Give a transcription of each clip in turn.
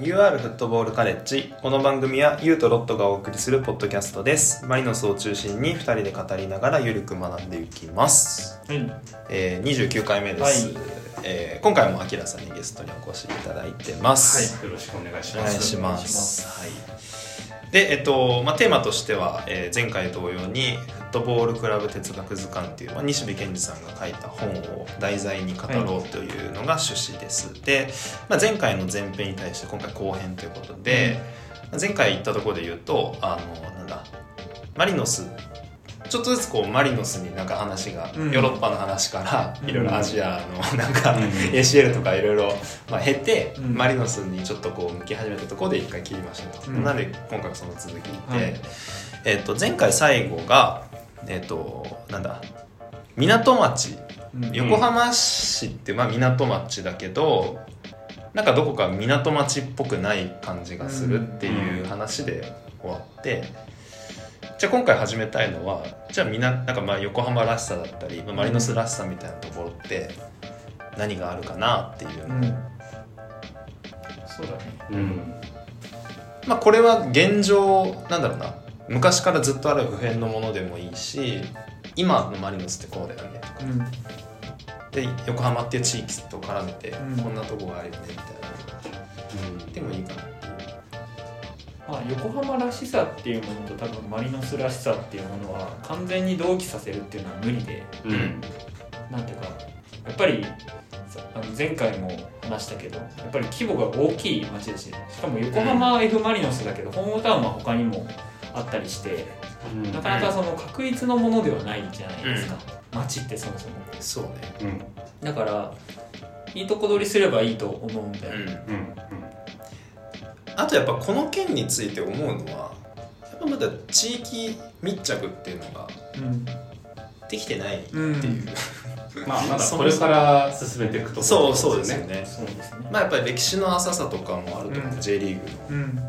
UR フットボールカレッジ。この番組はユーとロットがお送りするポッドキャストです。マリノスを中心に2人で語りながらゆるく学んでいきます、はい、えー、29回目です、はい。えー今回もアキラさんにゲストにお越しいただいてます、よろしくお願いしお願います。しまお願いします。はい、で、えっとまあ、テーマとしては、えー前回同様に「フットボールクラブ哲学図鑑」っていう、まあ、西部健二さんが書いた本を題材に語ろうというのが趣旨です、で、まあ、前回の前編に対して今回後編ということで、まあ前回言ったところで言うとあのなんだマリノス。ちょっとずつこうマリノスになんか話が、うん。ヨーロッパの話からうん。いろいろアジアの なんか、うん。ACL とかいろいろまあ経て、うん。マリノスにちょっとこう向き始めたところで一回切りましたと、うん。なので今回はその続きで、はいえっと前回最後がえっ、となんだ港町。うん横浜市ってまあ港町だけどなんかどこか港町っぽくない感じがするっていう話で終わって、じゃあ今回始めたいのはじゃあみななんかまあ横浜らしさだったりまあマリノスらしさみたいなところって何があるかなっていうのを、うん。そうだね。うん。まあこれは現状なんだろうな昔からずっとある普遍のものでもいいし今のマリノスってこうだよねとか。うん。で横浜っていう地域と絡めて、うん。こんなとこがあるよねみたいな。でもいいかな。っていうまあ、横浜らしさっていうものと多分マリノスらしさっていうものは完全に同期させるっていうのは無理でうん。なんていうかやっぱりさあの前回も話したけどやっぱり規模が大きい街だししかも横浜 F・ マリノスだけどホームタウンは他にもあったりしてうん。なかなかその確一のものではないじゃないですか、街ってそもそも。そうね。うん。だからいいとこ取りすればいいと思うんだよ、うん。うん。あとやっぱこの件について思うのはやっぱまだ地域密着っていうのがうんできてないっていう、うん。まあ、まだこれから進めていくところそうそうですよね。そうですね、まあやっぱり歴史の浅さとかもあると思う、うん。J リーグの。うん、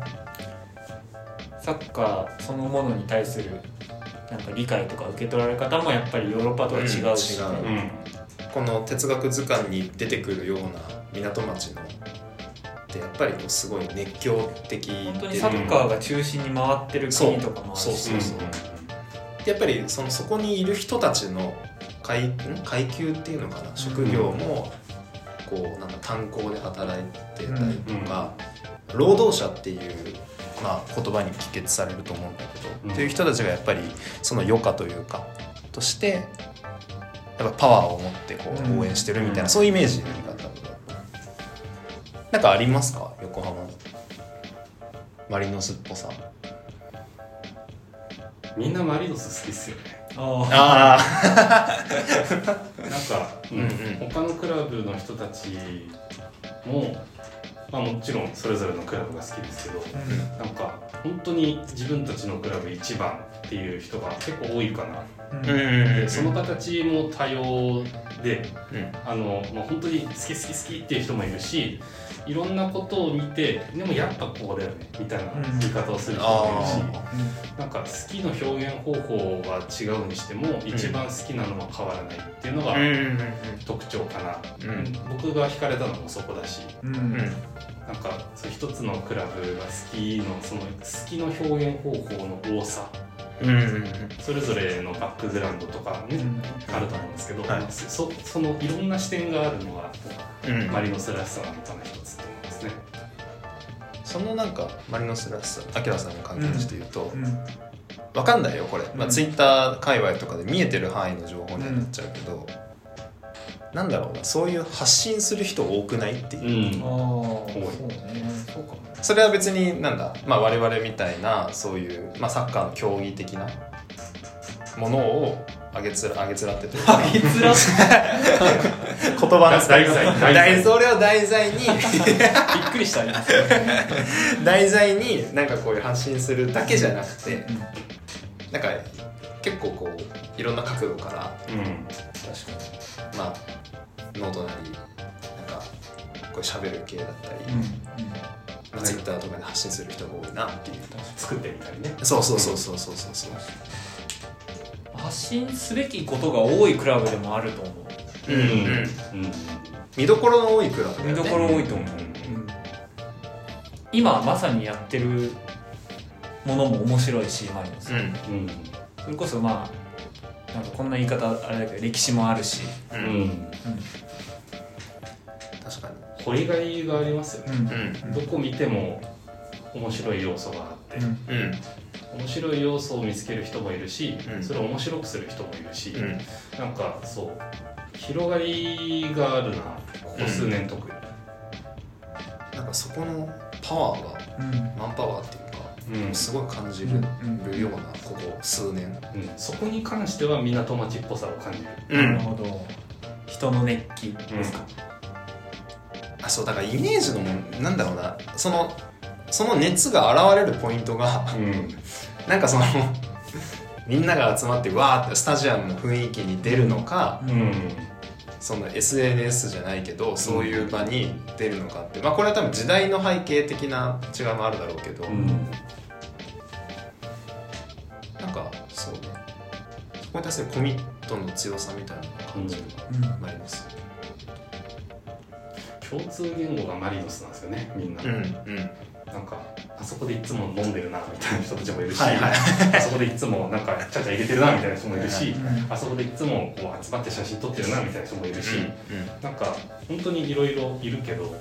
サッカーそのものに対するなんか理解とか受け取られ方もやっぱりヨーロッパとは違うし、うん違う。うん。この哲学図鑑に出てくるような港町のってやっぱりこうすごい熱狂的で。本当にサッカーが中心に回ってる国とかもあるし。そう。そう。そう。でやっぱりそのそこにいる人たちの階ん？階級っていうのかな？職業もこうなんか炭鉱で働いてたりとか、労働者っていう、まあ、言葉に帰結されると思うんだけど、うん。っていう人たちがやっぱりその余暇というかとしてやっぱパワーを持ってこう応援してるみたいな、うん。そういうイメージの見方なんかありますか？横浜マリノスっぽさ。みんなマリノス好きっすよね。ああ なんか、うんうんうん。他のクラブの人たちも、まあもちろんそれぞれのクラブが好きですけど、あなんか本当に自分たちのクラブ一番っていう人が結構多いかな。うん。うんうんでその形も多様で、うん。あの、まあ、本当に好き好き好きっていう人もいるしいろんなことを見てでもやっぱこうだよねみたいなうん。言い方をする人もいるし、あなんか好きの表現方法が違うにしても、一番好きなのは変わらないっていうのがうん。うんうん特徴かな、うん。僕が惹かれたのもそこだし。うんうんなんかそう一つのクラブが好きのその好きの表現方法の多さうんそれぞれのバックグラウンドとかね、うんあると思うんですけど、はい。そそのいろんな視点があるのがうん。マリノスらしさのまたの一つと思いますね。そのなんかマリノスらしさアキラさんに関係して言うと、うん。わかんないよこれ、まあ、うん。ツイッター界隈とかで見えてる範囲の情報にはなっちゃうけど、なんだろうなそういう発信する人多くないっていう、ああそうねそうかもそれは別になんだ、まあ、我々みたいなそういう、まあ、サッカーの競技的なものをあげつらあげつらってというかいつら 言葉の題材題材題それを題材に。びっくりしたね 題材になんかこういう発信するだけじゃなくてなんか結構こういろんな角度からうん。確かまあノートなりなんかこう喋る系だったり、にまあ、ツイッターとかで発信する人が多いなっていう。作ってみたりね。そうそうそうそうそうそうそう。発信すべきことが多いクラブでもあると思う。うん。うん。うん見どころの多いクラブだよね。見どころ多いと思う、うん。うん。今まさにやってるものも面白いしマリノス、うんうん。それこそまあなんかこんな言い方あれだけど歴史もあるし、ううん。ん確か掘りがいがありますよね。うん。にどこ見ても面白い要素があって、うん。うん面白い要素を見つける人もいるし、うん。それを面白くする人もいるし、うん。なんかそう広がりがあるなここ数年特に、なんかそこのパワーがうん。マンパワーっていうかうんすごい感じるうん。ようなここ数年。うん。そこに関しては港町っぽさを感じる。うん。なるほど。人の熱気ですか、あそうだからイメージのもんなんだろうな。そのその熱が現れるポイントがうん。なんかそのみんなが集まってわーってスタジアムの雰囲気に出るのかうん。その SNS じゃないけどそういう場に出るのかって。まあこれは多分時代の背景的な違いもあるだろうけど、うんそうね。そこに対するコミットの強さみたいな感じがうん。あります、共通言語がマリノスなんですよねみんな、うんうん。なんかあそこでいつも飲んでるなみたいな人たちもいるし、はいはい。あそこでいつもなんかちゃちゃ入れてるなみたいな人もいるし、うんあそこでいつもこう集まって写真撮ってるなみたいな人もいるし、うんなんか本当にいろいろいるけど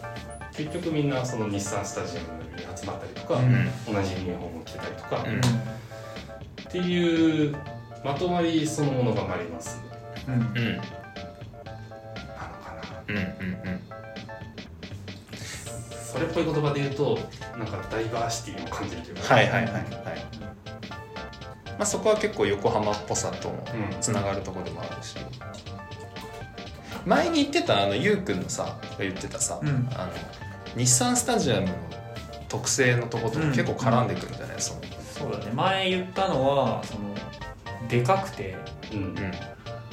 結局みんなその日産スタジアムに集まったりとか、うんうん。同じユニフォームを着てたりとか、うんっていうまとまりそのものがマリノスうん。うん。なのかな。うんうんうん。それっぽい言葉で言うとなんかダイバーシティを感じるというか、はいはいはいはい、まあ、そこは結構横浜っぽさとつながるところでもあるし。前に言ってたあのゆうくんのさが言ってたさ、うん。あの日産スタジアムの特性のとことも結構絡んでくるんじゃない、そうだね。前言ったのはそのでかくてうん。うん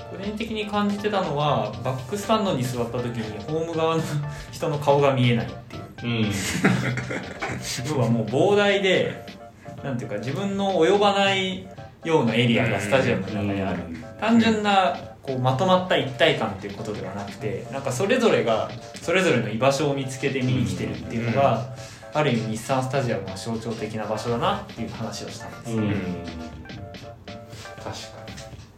個人的に感じてたのはバックスタンドに座った時にホーム側の人の顔が見えないっていう。うん。要はもう膨大でなんていうか自分の及ばないようなエリアがスタジアムの中にある。単純なこうまとまった一体感っていうことではなくてなんかそれぞれがそれぞれの居場所を見つけて見に来てるっていうのが、ある意味日産スタジアムの象徴的な場所だなっていう話をしたんです、うん。確か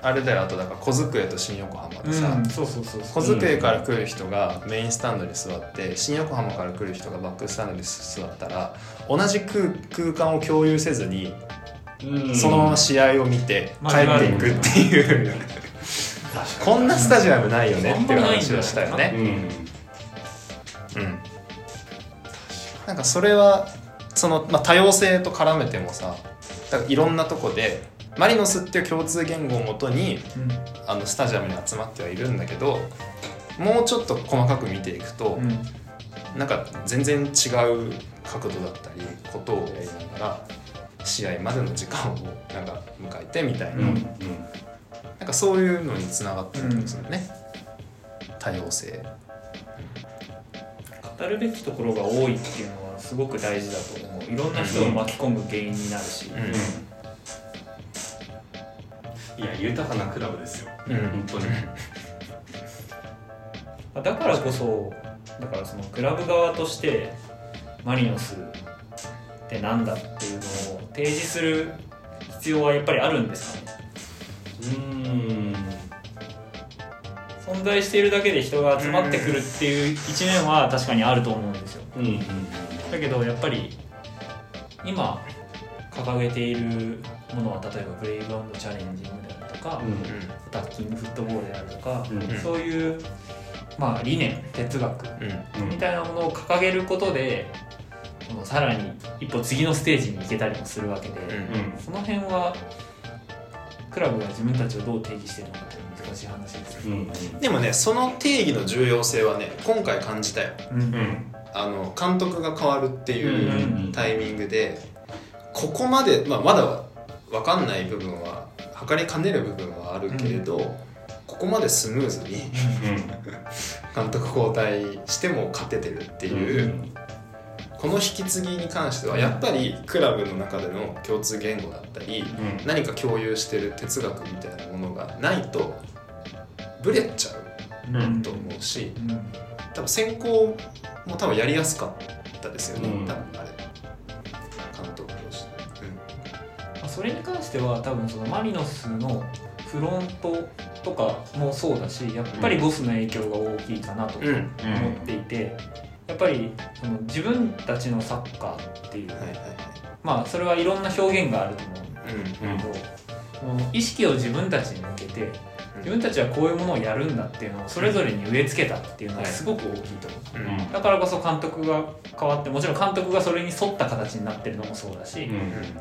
あれだよあとだから小机と新横浜でさ、うんそうそうそうそう。小机から来る人がメインスタンドに座って新横浜から来る人がバックスタンドに座ったら同じ空空間を共有せずににそのまま試合を見て帰っていくっていう。こんなスタジアムないよねっていう話をしたよね。にうん。うん、なんかそれはその、まあ、多様性と絡めてもさだからいろんなとこでマリノスっていう共通言語をもとにうん。あのスタジアムに集まってはいるんだけどもうちょっと細かく見ていくと、うん。なんか全然違う角度だったりことをやりながら試合までの時間をなんか迎えてみたいな、うん。なんかそういうのにつながってるんですよね、多様性。語るべきところが多いっていうのはすごく大事だと思う。いろんな人を巻き込む原因になるし、うん。いや豊かなクラブですよ。うん。本当に。だからこそだからそのクラブ側としてマリノスってなんだっていうのを提示する必要はやっぱりあるんですかね。うん存在しているだけで人が集まってくるっていう一面は確かにあると思うんですよ。うん。うんだけどやっぱり今掲げているものは例えばブレイブチャレンジングであるとか、タッキングフットボールであるとか、うん。うん。そういう、まあ、理念哲学うん。うんみたいなものを掲げることでさらに一歩次のステージに行けたりもするわけで、うんその辺はクラブが自分たちをどう定義しているのかって難しい話ですうよ、ん。でもねその定義の重要性はね今回感じたよ。うん。うんあの監督が変わるっていううん。タイミングでここまで、まあ、まだ分かんない部分は測りかねる部分はあるけれど、ここまでスムーズに監督交代しても勝ててるっていう、この引き継ぎに関してはやっぱりクラブの中での共通言語だったりうん。何か共有してる哲学みたいなものがないとブレちゃうと思うし、うん、多分選考も多分やりやすかったですよね、うん、多分あれ。監督として、うん、それに関しては多分そのマリノスのフロントとかもそうだしやっぱりボスの影響が大きいかなと思っていて、やっぱりその自分たちのサッカーっていう、はいはい、まあそれはいろんな表現があると思うんだけど、うん。うん、意識を自分たちに向けて自分たちはこういうものをやるんだっていうのをそれぞれに植え付けたっていうのはすごく大きいと思う。うん。だからこそ監督が変わってもちろん監督がそれに沿った形になってるのもそうだし、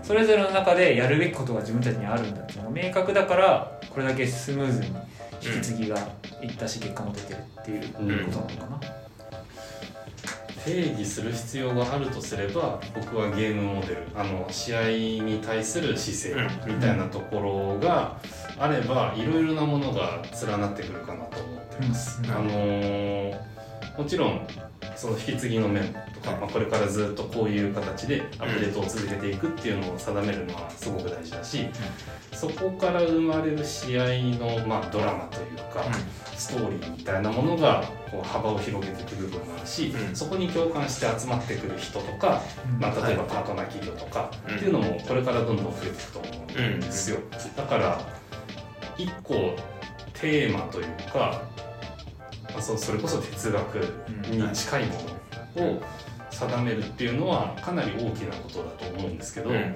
それぞれの中でやるべきことが自分たちにあるんだっていうのが明確だからこれだけスムーズに引き継ぎがいったし結果も出てるっていうことなのかな。定義する必要があるとすれば僕はゲームモデルあの試合に対する姿勢みたいなところがあればいろいろなものが連なってくるかなと思ってます。うんあのーもちろんその引き継ぎの面とか、まあ、これからずっとこういう形でアップデートを続けていくっていうのを定めるのはすごく大事だし、そこから生まれる試合の、まあ、ドラマというか、ストーリーみたいなものがこう幅を広げていく部分があるし、うん。そこに共感して集まってくる人とか、まあ、例えばパートナー企業とかうん。っていうのもこれからどんどん増えていくと思うんですよ。だから一個テーマというか、まあ、そそれこそ哲学に近いものを定めるっていうのはかなり大きなことだと思うんですけど、うん。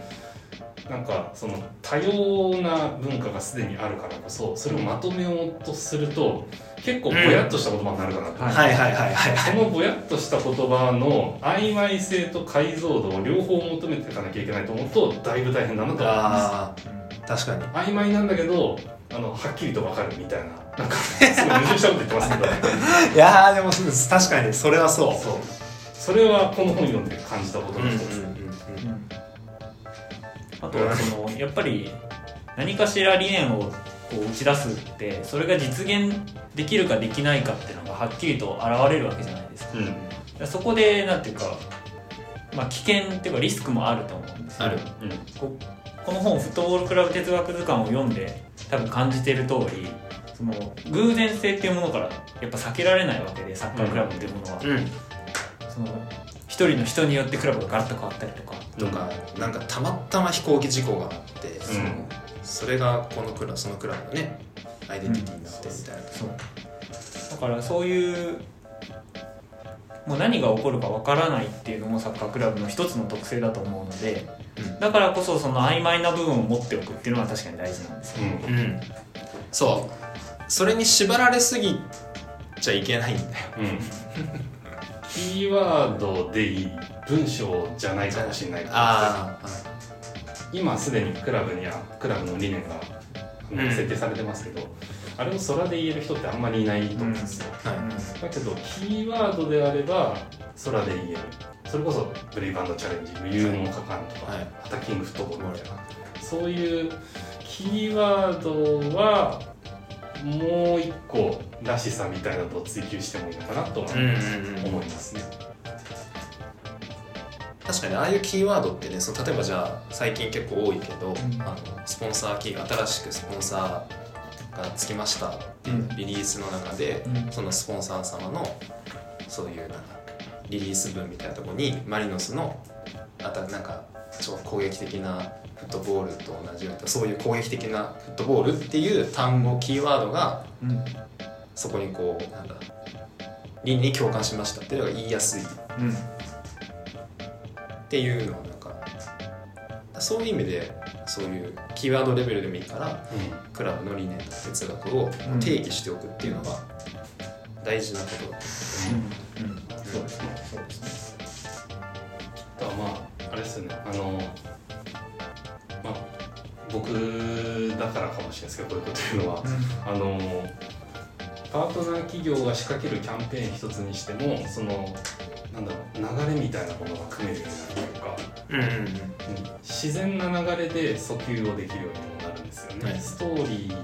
なんかその多様な文化がすでにあるからこそそれをまとめようとすると結構ぼやっとした言葉になるかなと、はいはいはいはいはい。そのぼやっとした言葉の曖昧性と解像度を両方求めていかなきゃいけないと思うとだいぶ大変だなと思いまあー。確かに。す曖昧なんだけどあのはっきりと分かるみたいな。なんか すごい矛盾したこと言ってますけどいやーでも確かにそれはそう。そう。それはこの本読んで感じたことの一つ、うんあとはそのやっぱり何かしら理念をこう打ち出すってそれが実現できるかできないかっていうのがはっきりと現れるわけじゃないですか。うん。そこでなんていうか、まあ、危険っていうかリスクもあると思うんですよ。ある。ここの本「フットボールクラブ哲学図鑑」を読んで多分感じている通りその偶然性っていうものからやっぱ避けられないわけでサッカークラブっていうものは、うん。その一人の人によってクラブがガラッと変わったりとか。とか、なんかたまたま飛行機事故があって、そのそれがこのクラブそのクラブのねアイデンティティになってみたいな、そう。だからそういうもう何が起こるかわからないっていうのもサッカークラブの一つの特性だと思うのでうんだからこそその曖昧な部分を持っておくっていうのは確かに大事なんですよ、うん。うん。そう。それに縛られすぎちゃいけないんだよ。うん。キーワードでいい文章じゃないかもしれないから。あ今すでにクラブにはクラブの理念が設定されてますけど、あれを空で言える人ってあんまりいないと思うんですよ、あはい。だけどキーワードであれば空で言えるそれこそブレイバンドチャレンジ無有能果敢とか、はい。アタッキングフットボールみたいな。そういうキーワードはもう一個らしさみたいなのを追求してもいいのかなと思いますね。確かにああいうキーワードってねその例えばじゃあ最近結構多いけど、ん。あのスポンサーキー新しくスポンサーがつきましたっていうリリースの中で、うん。そのスポンサー様のそういうなんかリリース文みたいなところにマリノスのあたなんか超攻撃的なフットボールと同じようなそういう攻撃的なフットボールっていう単語キーワードがうん。そこにこうなんだ倫理に共感しましたっていうのが言いやすい。うん。っていうのはなんかそういう意味でそういうキーワードレベルでもいいからクラブの理念とか哲学をうん。定義しておくっていうのが大事なことだとうん。うんそうですね。そうですねあとはまああれですよね。あのまあ僕だからかもしれないですけどこういうこと言うのは。あのパートナー企業が仕掛けるキャンペーン一つにしてもそのなんだろう流れみたいなものが組めるようになるというか、うんうんうんうん。自然な流れで訴求をできるようにもなるんですよね、はい。ストーリー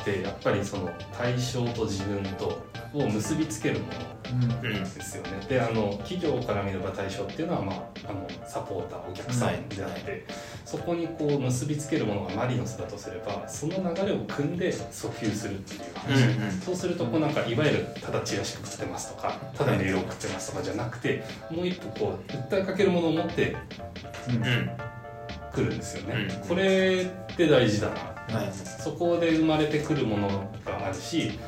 ってやっぱりその対象と自分とを結びつけるものうんうんですよね。であの企業から見れば対象っていうのは、まあ、あのサポーターお客さんであって、そこにこう結びつけるものがマリノスだとすればその流れを組んで訴求するっていう話、うんうん。そうするとこうなんかいわゆるただチラシ食ってますとかただメール送ってますとかじゃなくてもう一歩こう訴えかけるものを持ってうん頑来るんですよね、うん。これって大事だな。はい。そこで生まれてくるものがあるし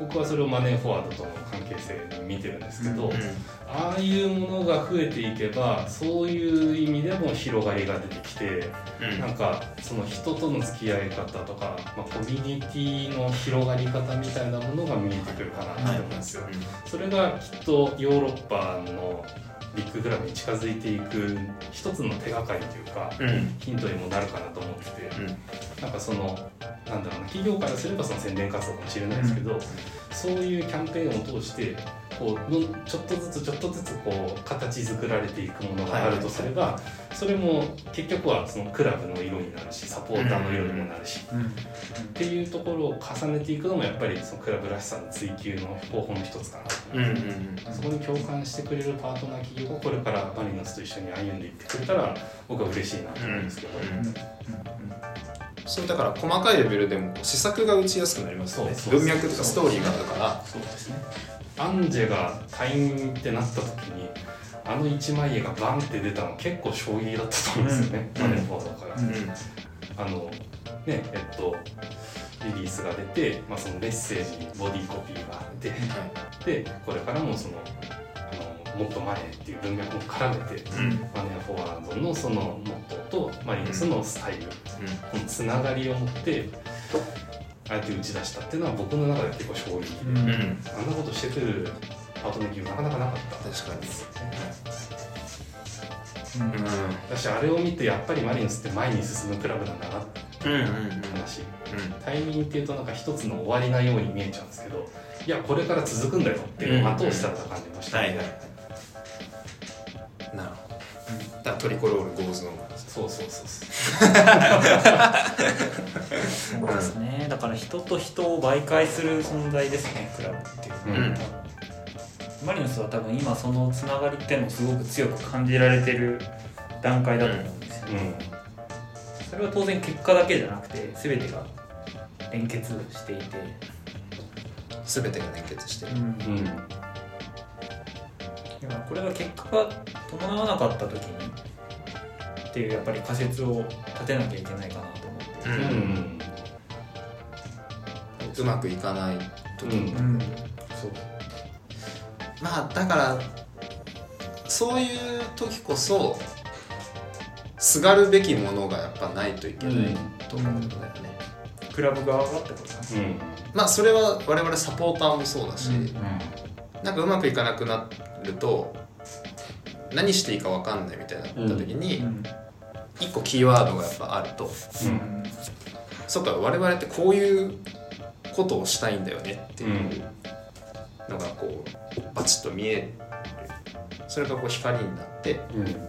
僕はそれをマネーフォワードとの関係性に見てるんですけど、うんああいうものが増えていけばそういう意味でも広がりが出てきてうん。なんかその人との付き合い方とか、まあ、コミュニティの広がり方みたいなものが見えてくるかなと思うんですよ。それがきっとヨーロッパのビッグクラブに近づいていく一つの手がかりというかうん。うんヒントにもなるかなと思っててうん。なんかそのなんだろうな企業からすればその宣伝活動かもしれないですけど、そういうキャンペーンを通してこうのちょっとずつちょっとずつこう形作られていくものがあるとすれば、それも結局はそのクラブの色になるしサポーターの色にもなるし、うん。っていうところを重ねていくのもやっぱりそのクラブらしさの追求の方法の一つかな。そこに共感してくれるパートナー企業がこれからマリノスと一緒に歩んでいってくれたら僕は嬉しいなと思うんですけど、うんそうだから細かいレベルでもこう施策が打ちやすくなりますよね。文脈とかストーリーがあるから。そうですねアンジェが退院ってなった時にあの一枚絵がバンって出たの結構衝撃だったと思うんですよね、うん。マネーフォワードから、うん。あのねえっとリリースが出て、まあ、そのメッセージにボディーコピーがあってでこれからもそのあのもっとマネーっていう文脈も絡めて、うん。うんマネーフォワードのそのモットーとマリノスのスタイル、このつながりを持ってあえて打ち出したっていうのは僕の中で結構衝撃で、うん。うんうんあんなことしてくるパートナー企業なかなかなかった。確かに。うんだしあれを見てやっぱりマリノスって前に進むクラブなんだなって。うんうんうん。話。タイミングっていうとなんか一つの終わりなように見えちゃうんですけどいやこれから続くんだよっていうのを後押しされた感じました、はいはい。なるほど。だからトリコロールゴーズオそうそうそうそう。そうですね。だから人と人を媒介する存在ですね。クラブっていうのは。うん。マリノスは多分今そのつながりっていうのをすごく強く感じられてる段階だと思うんですよ、それは当然結果だけじゃなくて全てが連結していて、全てが連結してる。うん。うん。これが結果が伴わなかった時にっていうやっぱり仮説を立てなきゃいけないかなと思って。ううん。んうまくいかない時。に、うん。うん。そう。まあだからそういう時こそすがるべきものがやっぱないといけないと思うんだよね、クラブ側がってことだうん。まあそれは我々サポーターもそうだし、うん。なんかうまくいかなくなると何していいか分かんないみたいになった時にうん。一個キーワードがやっぱあると。うん。そっか我々ってこういうことをしたいんだよねっていうのがこうバチッと見える。それがこう光になって。うん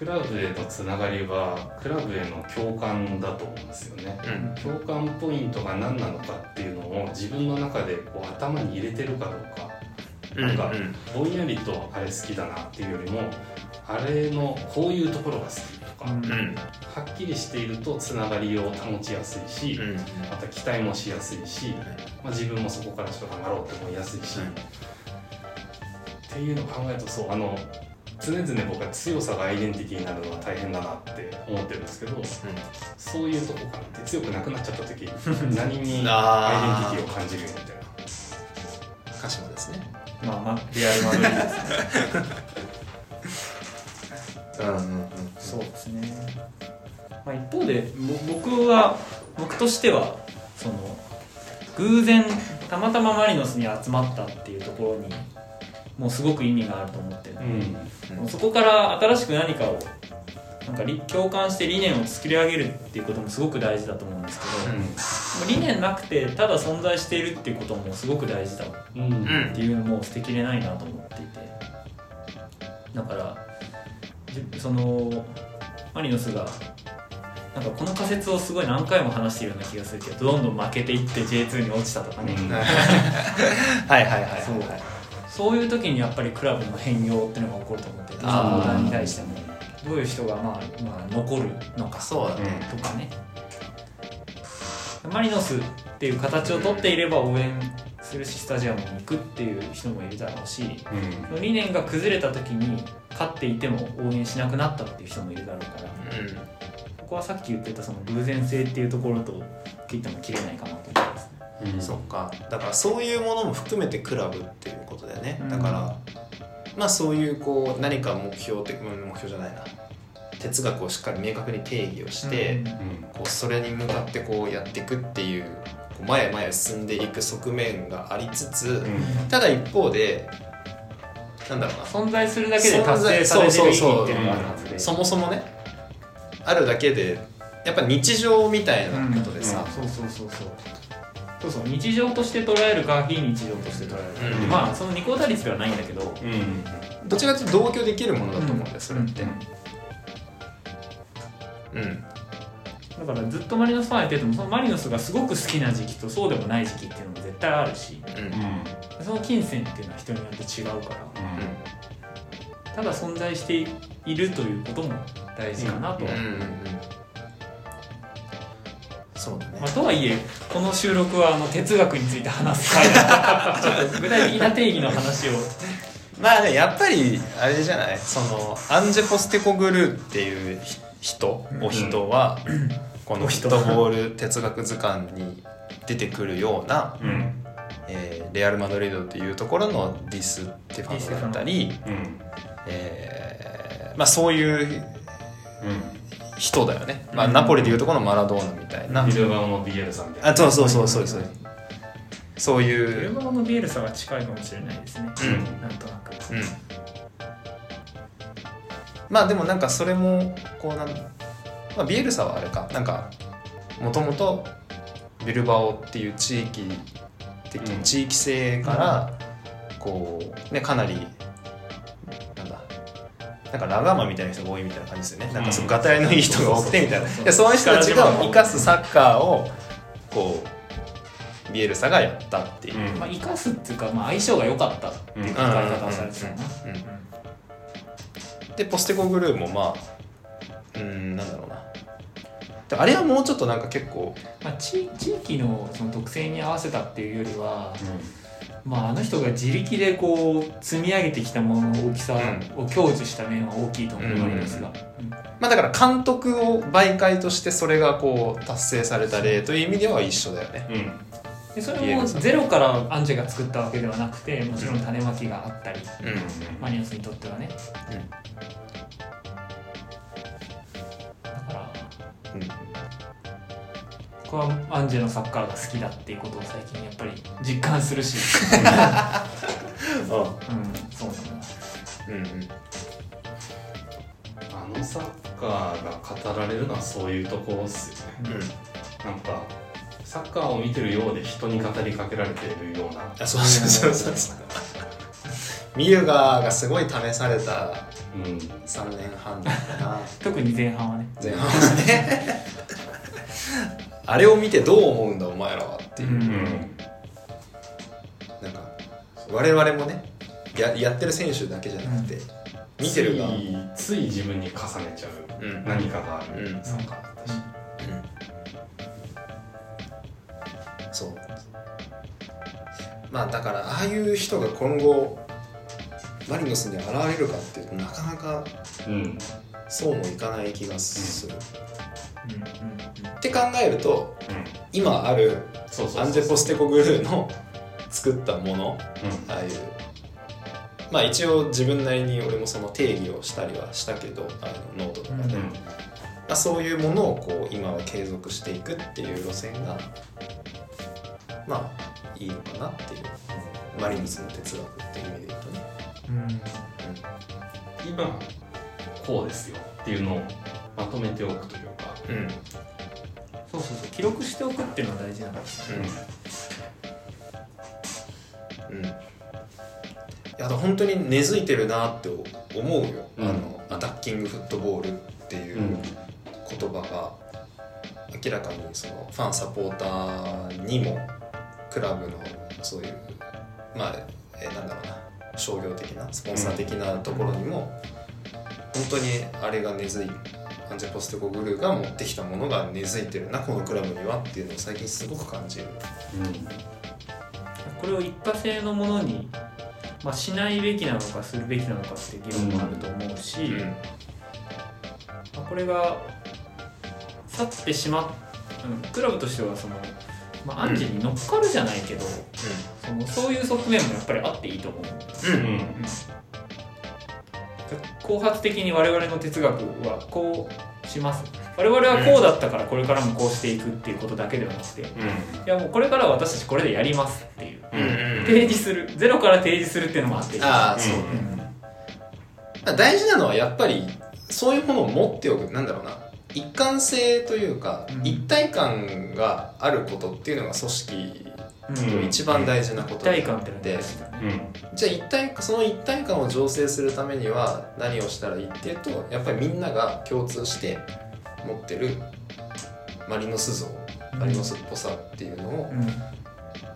クラブへのつながりはクラブへの共感だと思うんですよね。うん。共感ポイントが何なのかっていうのを自分の中でこう頭に入れてるかどうかなんかうん。ぼんやりとあれ好きだなっていうよりもあれのこういうところが好きとか、うん。うんはっきりしているとつながりを保ちやすいし、うん。また期待もしやすいし、まあ、自分もそこからちょっと頑張ろうって思いやすいし、うん。っていうのを考えるとそうあの常々僕は強さがアイデンティティになるのは大変だなって思ってるんですけどそういうとこからって強くなくなっちゃった時 何にアイデンティティを感じるよみたいな。鹿島ですねまあまあリアルマドリードですね。うんうんうん。そうですね、まあ、一方でぼ僕は僕としてはその偶然たまたまマリノスに集まったっていうところにもうすごく意味があると思ってる、うん。そこから新しく何かをなんかり共感して理念を作り上げるっていうこともすごく大事だと思うんですけど、理念なくてただ存在しているっていうこともすごく大事だっうんうんうんていうのも捨てきれないなと思っていて。だからじそのマリノスがなんかこの仮説をすごい何回も話しているような気がするけどどんどん負けていって J2 に落ちたとかね、うん。はいはいはいはいそう。そういう時にやっぱりクラブの変容っていうのが起こると思っててサポーターに対してもどういう人がまあ、まあ、残るのかそうだねとかね。マリノスっていう形を取っていれば応援するしスタジアムに行くっていう人もいるだろうしうん。理念が崩れた時に勝っていても応援しなくなったっていう人もいるだろうから。ここはさっき言ってたその偶然性っていうところと切っても切れないかなと思いますね。うん、そっか。だからそういうものも含めてクラブっていうことだよね、うん。だからまあそういうこう何か目標的うん目標じゃないな哲学をしっかり明確に定義をして、うん。こうそれに向かってこうやっていくっていうこう前へ前へ進んでいく側面がありつつ、うん。ただ一方でなんだろうな。存在するだけで達成されてる意味っていうのがあるはずで。そもそもねあるだけでやっぱ日常みたいなことでさ、そうそうそうそうそうそう日常として捉えるか非日常として捉えるか、うん。まあその二項対立ではないんだけど。うん。どちらかというと同居できるものだと思うんだよそれって。うん。だからずっとマリノスファンやっててもそのマリノスがすごく好きな時期とそうでもない時期っていうのも絶対あるしうん。その金銭っていうのは人によって違うから。ただ存在しているということも大事かなとは、うんう。んうんまあ、とはいえこの収録はあの哲学について話す回だ ちょっと具体的な定義の話を。まあねやっぱりあれじゃない？そのアンジェ・ポステコグルーっていうひ人？お人は、このフットボール哲学図鑑に出てくるような、うん。えーレアル・マドリードっていうところのディス・テファノだったり、うん。えーまあ、そういううん人だよね、まあ、うんナポリでいうところのマラドーナみたいな、ビルバオのビエルさんみたいな。あそうそうそうそうそう。そうエいう、ルバのビエルサが近いかもしれないですね、うん。なんとなくうん、まあでもなんかそれもこうなん、まあ、ビエルサはあれか。なんかもともとビルバオっていう地域的、うん。地域性からこうねかなりなんかラガーマンみたいな人が多いみたいな感じですよね。なんかそのがたいのいい人が多くてみたいな。そうそうそう。でその人たちが生かすサッカーをこうビエルサがやったっていう、うん。まあ、生かすっていうか、まあ、相性が良かったっていう使い方をされてたよな。うん。うん。うん。でポステコグルーもまあうーんなんだろうな。であれはもうちょっとなんか結構まあ、地地域のその特性に合わせたっていうよりは、まあ、あの人が自力でこう積み上げてきたものの大きさを享受した面は大きいと思うわけですが、うんまあだから監督を媒介としてそれがこう達成された例という意味では一緒だよね。うん。うんでそれもゼロからアンジェが作ったわけではなくてもちろん種まきがあったり、うんマリノスにとってはね。だからはアンジェのサッカーが好きだっていうことを最近やっぱり実感するし、あ。うん、そうなんだうんうん。あのサッカーが語られるのはそういうところっすよね。うん。なんかサッカーを見てるようで人に語りかけられているような。あそうそうそうそう。ミユガがすごい試されたうん。3年半だったな。特に前半はね。前半はね。あれを見てどう思うんだお前らはっていう、うん我々もねややってる選手だけじゃなくて、見てる側ついつい自分に重ねちゃううん。何かがある。うん。サッカーだったしそう。まあだからああいう人が今後マリノスに現れるかっていうとなかなかうん。そうもいかない気がする、うん。うん。って考えるとうん。今あるそうそうそう。アンジェ・ポステコグルーの作ったものうん。ああいう。まあ一応自分なりに俺もその定義をしたりはしたけどあのノートとかで、うん。まあ、そういうものをこう今は継続していくっていう路線がまあいいのかなっていう。マリノスの哲学っていう意味で言うとね、うん。今こうですよっていうのをまとめておくというか。うん。うん。そうそうそう。記録しておくっていうのは大事なんですよね。うんいやだから本当に根付いてるなって思うよ、うん。あのアタッキングフットボールっていううん。言葉が明らかにそのファンサポーターにもクラブのそういうまあ、えーなんだろうな。商業的なスポンサー的なところにも、本当にあれが根付いアンジェ・ポステコグルーが持ってきたものが根付いてるなこのクラブにはっていうのを最近すごく感じる。これを一過性のものにまあ、しないべきなのかするべきなのかって議論もあると思うし、うん。まあこれが去ってしまっうんクラブとしてはその、まあ、アンジェに乗っかるじゃないけど、そのそういう側面もやっぱりあっていいと思う。うんうん。うん。後発的に我々の哲学はこうします我々はこうだったからこれからもこうしていくっていうことだけではなくていやもうこれからは私たちこれでやりますっていう。うん。うん。提示する。ゼロから提示するっていうのもあって。ああそうね、うん。まあ大事なのはやっぱりそういうものを持っておく。なんだろうな。一貫性というか、うん。一体感があることっていうのが組織一番大事なこと一で体感ってね。うん。じゃあ一体その一体感を醸成するためには何をしたらいいっていうとやっぱりみんなが共通して持ってるマリノス像マリノスっぽさっていうのをうん。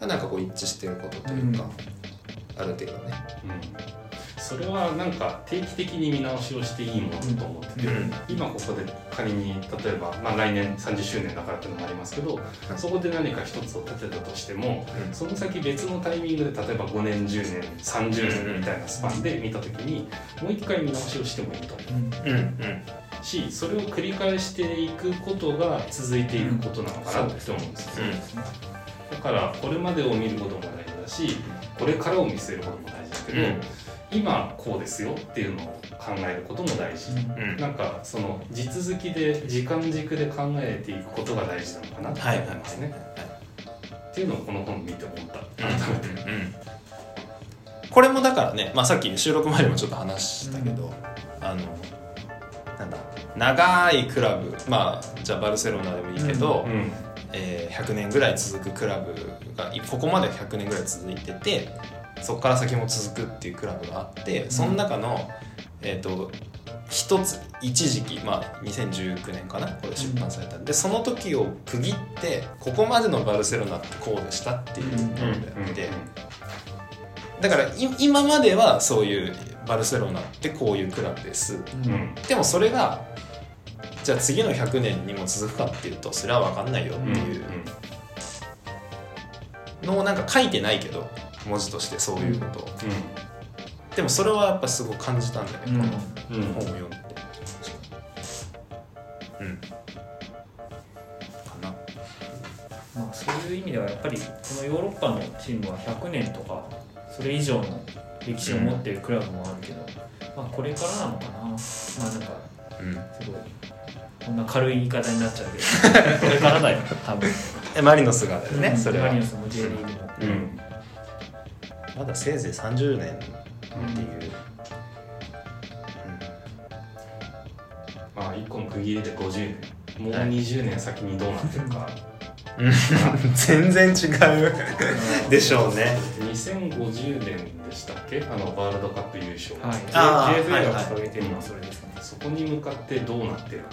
がなんかこう一致してることというか、ある程度ね。うん。それはなんか定期的に見直しをしていいものだと思ってて、うん。今ここで仮に例えば、まあ、来年30周年だからっていうのもありますけど、そこで何か一つを立てたとしてもうん。その先別のタイミングで例えば5年10年30年みたいなスパンで見た時にもう一回見直しをしてもいいと思う。ん。うんうん。うしそれを繰り返していくことが続いていくことなのかなって思うんですよ、だからこれまでを見ることも大事だしこれからを見据えることも大事だけど、うん。今こうですよっていうのを考えることも大事、うん。なんかその地続きで時間軸で考えていくことが大事なのかなってはいはい思い。ますね、っていうのをこの本見て思った。改めて、うん。これもだからね、まあ、さっき収録前にもちょっと話したけど、あのなんだ長いクラブまあじゃあバルセロナでもいいけど、うんえー100年ぐらい続くクラブがここまで100年ぐらい続いててそこから先も続くっていうクラブがあってその中の、えー、と一つ一時期まあ2019年かなこれ出版された。ん。で、その時を区切ってここまでのバルセロナってこうでしたっていうもので。あって、だからい今まではそういうバルセロナってこういうクラブです。うん。うんでもそれがじゃあ次の100年にも続くかっていうとそれは分かんないよっていう。のをなんか書いてないけど文字としてそういうこと。を、でもそれはやっぱすごく感じたんだよね、うんこうんうんの本を読んで。うん。かな。まあ、そういう意味ではやっぱりこのヨーロッパのチームは100年とかそれ以上の歴史を持っているクラブもあるけど、まあこれからなのかな。まあなんかうん。すごいこんな軽い言い方になっちゃうけど。これからだよ多分。えマリノスがだよね、うん。それは。マリノスも J リーグも。うん。まだせいぜい30年っていう、まあ一個の区切りで50年。もう20年先にどうなってるか。うん全然違う。でしょうね。2050年でしたっけ？あのワールドカップ優勝、はい。JFA はいはいが掲げてるのはそれですね、そこに向かってどうなってるか。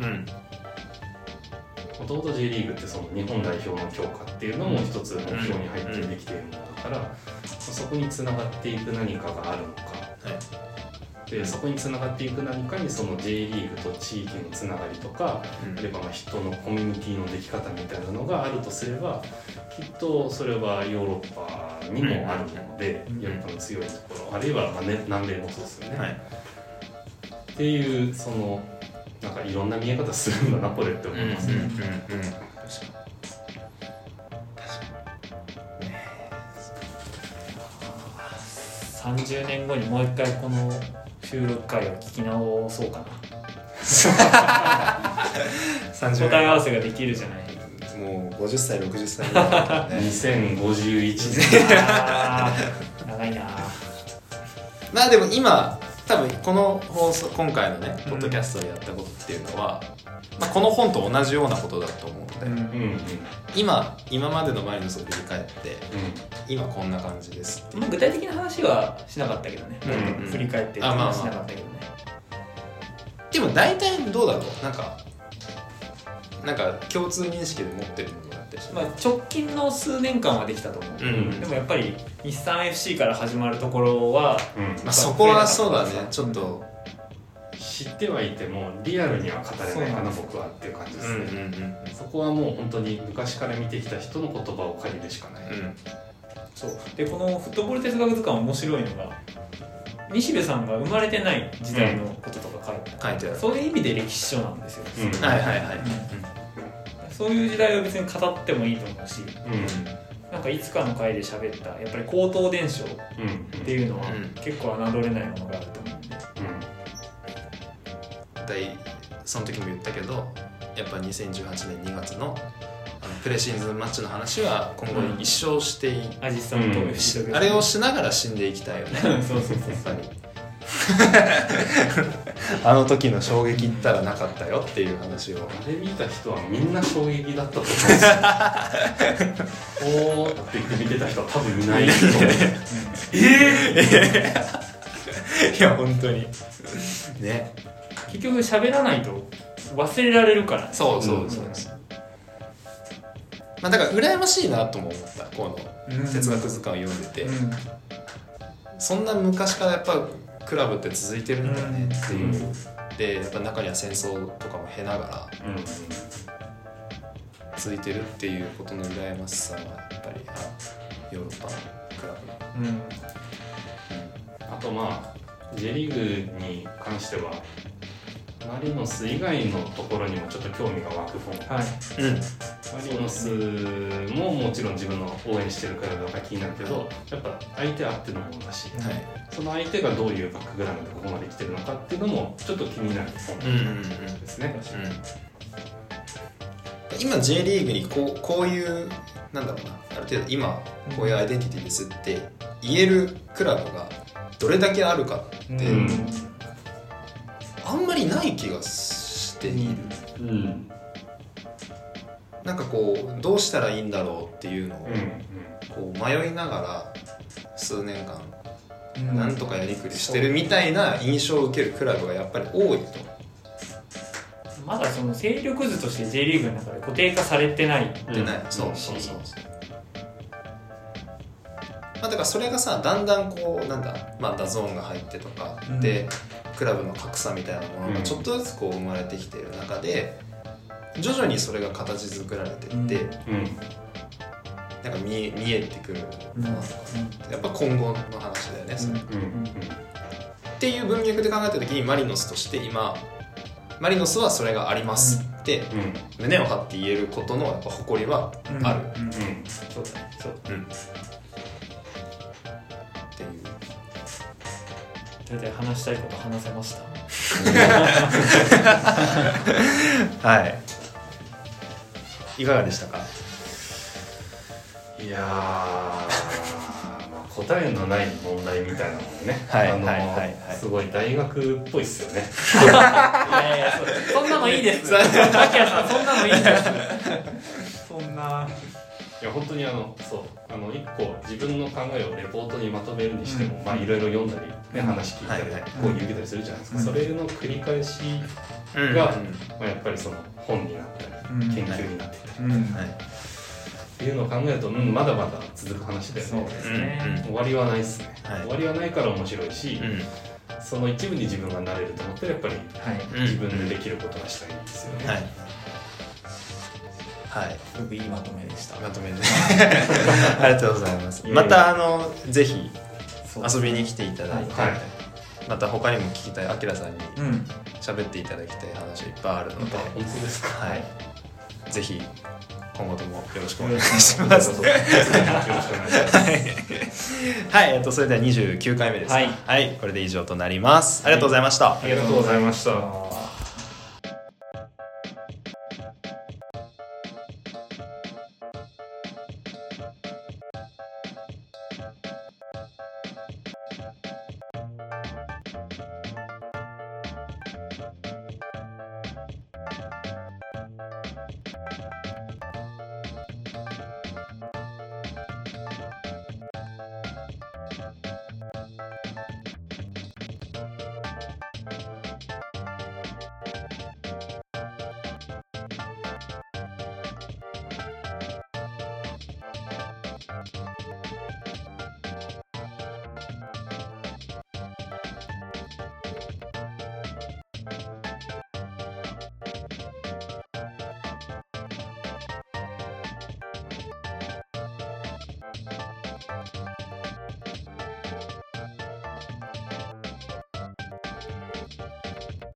うん。もともと J リーグってその日本代表の強化っていうのも一つ目標に入ってできているものだから、そこにつながっていく何かがあるのかでそこにつながっていく何かにその J リーグと地域のつながりとかうん。あるいはまあ人のコミュニティのでき方みたいなのがあるとすればきっとそれはヨーロッパにもあるので、うん。ヨーロッパの強いところあるいはまあ、ね、南米もそうですよね、はい。っていうそのなんかいろんな見え方するんだなこれって思いますね。うんうんうん30年後に。もう一回この収録回を聞き直そうかな。30答え合わせができるじゃない。もう50歳60歳。ぐらいね2051年。長いな。まあでも今多分この放送今回のねポッドキャストでやったことっていうのは、まあ、この本と同じようなことだと思うので、うん。うんうん今今までのマリノスを振り返ってう今こんな感じです具体的な話はしなかったけどね、うん。うん振り返ってはしなかったけどね、でも大体どうだろう？なんかなんか共通認識で持ってるものだったりして、まあ、直近の数年間はできたと思う、うん。でもやっぱり日産 FC から始まるところはんうん。まあ、そこはそうだね。ちょっと知ってはいてもリアルには語れないかな僕はっていう感じですうんうんね、そこはもう本当に昔から見てきた人の言葉を借りるしかない、うん。うんそう。でこのフットボール哲学図鑑面白いのが西部さんが生まれてない時代のこととか書いてある、書いてある。そういう意味で歴史書なんですよ、うん。はいはいはい、そういう時代を別に語ってもいいと思うしうん。なんかいつかの回で喋ったやっぱり口頭伝承っうんていうのはうん。結構侮れないものがあると思うその時も言ったけどやっぱ2018年2月のあのプレシーズンマッチの話は今後一生していい、アジスさんとうん。FCW あれをしながら死んでいきたいよね。そうそうそうあの時の衝撃ったらなかったよっていう話を。あれ見た人はみんな衝撃だったと思うんですよ。おーって言って見てた人は多分いないと思う いや本当に。ね結局喋らないと忘れられるから。そうそうそうです、まあだから羨ましいなとも思った。この哲学図鑑を読んでて、うん。そんな昔からやっぱクラブって続いてるんだよね。っていう、でやっぱ中には戦争とかも経ながら続いてるっていうことの羨ましさはやっぱりあヨーロッパのクラブ。うん。あとまあ J リーグに関してはマリノス以外のところにもちょっと興味が湧く本はい。うん。マリノスももちろん自分の応援してるクラブが気になるけどやっぱ相手あってのものだし。はい。その相手がどういうバックグラウンドでここまで来てるのかっていうのもちょっと気になる本うんうんうん。ですね。今 J リーグにこうこういうなんだろうな。ある程度今こういうアイデンティティですって言えるクラブがどれだけあるかって、うんあんまりない気がしている、うん。なんかこうどうしたらいいんだろうっていうのをうんこう迷いながら数年間うん。なんとかやりくりしてるみたいな印象を受けるクラブがやっぱり多いと。まだその勢力図として J リーグの中で固定化されてないうんでない、そうそうそうまあ、だからそれがさだんだんこうなんだ、まあ、 DAZN が入ってとか、うん。でクラブの格差みたいなものうん。がちょっとずつこう生まれてきている中で徐々にそれが形作られていって、うん。うんなんか見え見えてくるうん。やっぱ今後の話だよね、それ。うん。うん。っていう文脈で考えた時にマリノスとして今マリノスはそれがありますってうん。胸を張って言えることのやっぱ誇りはある。うん。うん。そうだね。そう。って大体話したいこと話せました？はい。いかがでしたか？いや答えのない問題みたいなもんね、あのはいはいはいはい。すごい大学っぽいっすよね。いやいやそそんなのいいです。マキアさんそんなのいいです。そんないや本当にあのそうあの一個自分の考えをレポートにまとめるにしても、まあいろいろ読んだり、ね、話聞いたり、はいはい。こういう受けたりするじゃないですか、うん。それの繰り返しうん。がはいまあ、やっぱりその本になったり、うん。研究になってたりうん。っていうのを考えると、うん、まだまだ続く話だよね。そうですね。終わりはないっすね、はい。終わりはないから面白いし、うん。その一部に自分がなれると思ったらやっぱりはい。自分でできることがしたいんですよね、はい。はいすごくいいまとめでした。まとめて ありがとうございます。またあのぜひ遊びに来ていただいて、はい。また他にも聞きたいあきらさんにうん。喋っていただきたい話いっぱいあるので、本当ですか？はい、ぜひ今後ともよろしくお願いします。はい、えっとそれでは29回目です。か。はい。はい、これで以上となります。ありがとうございました。ありがとうございました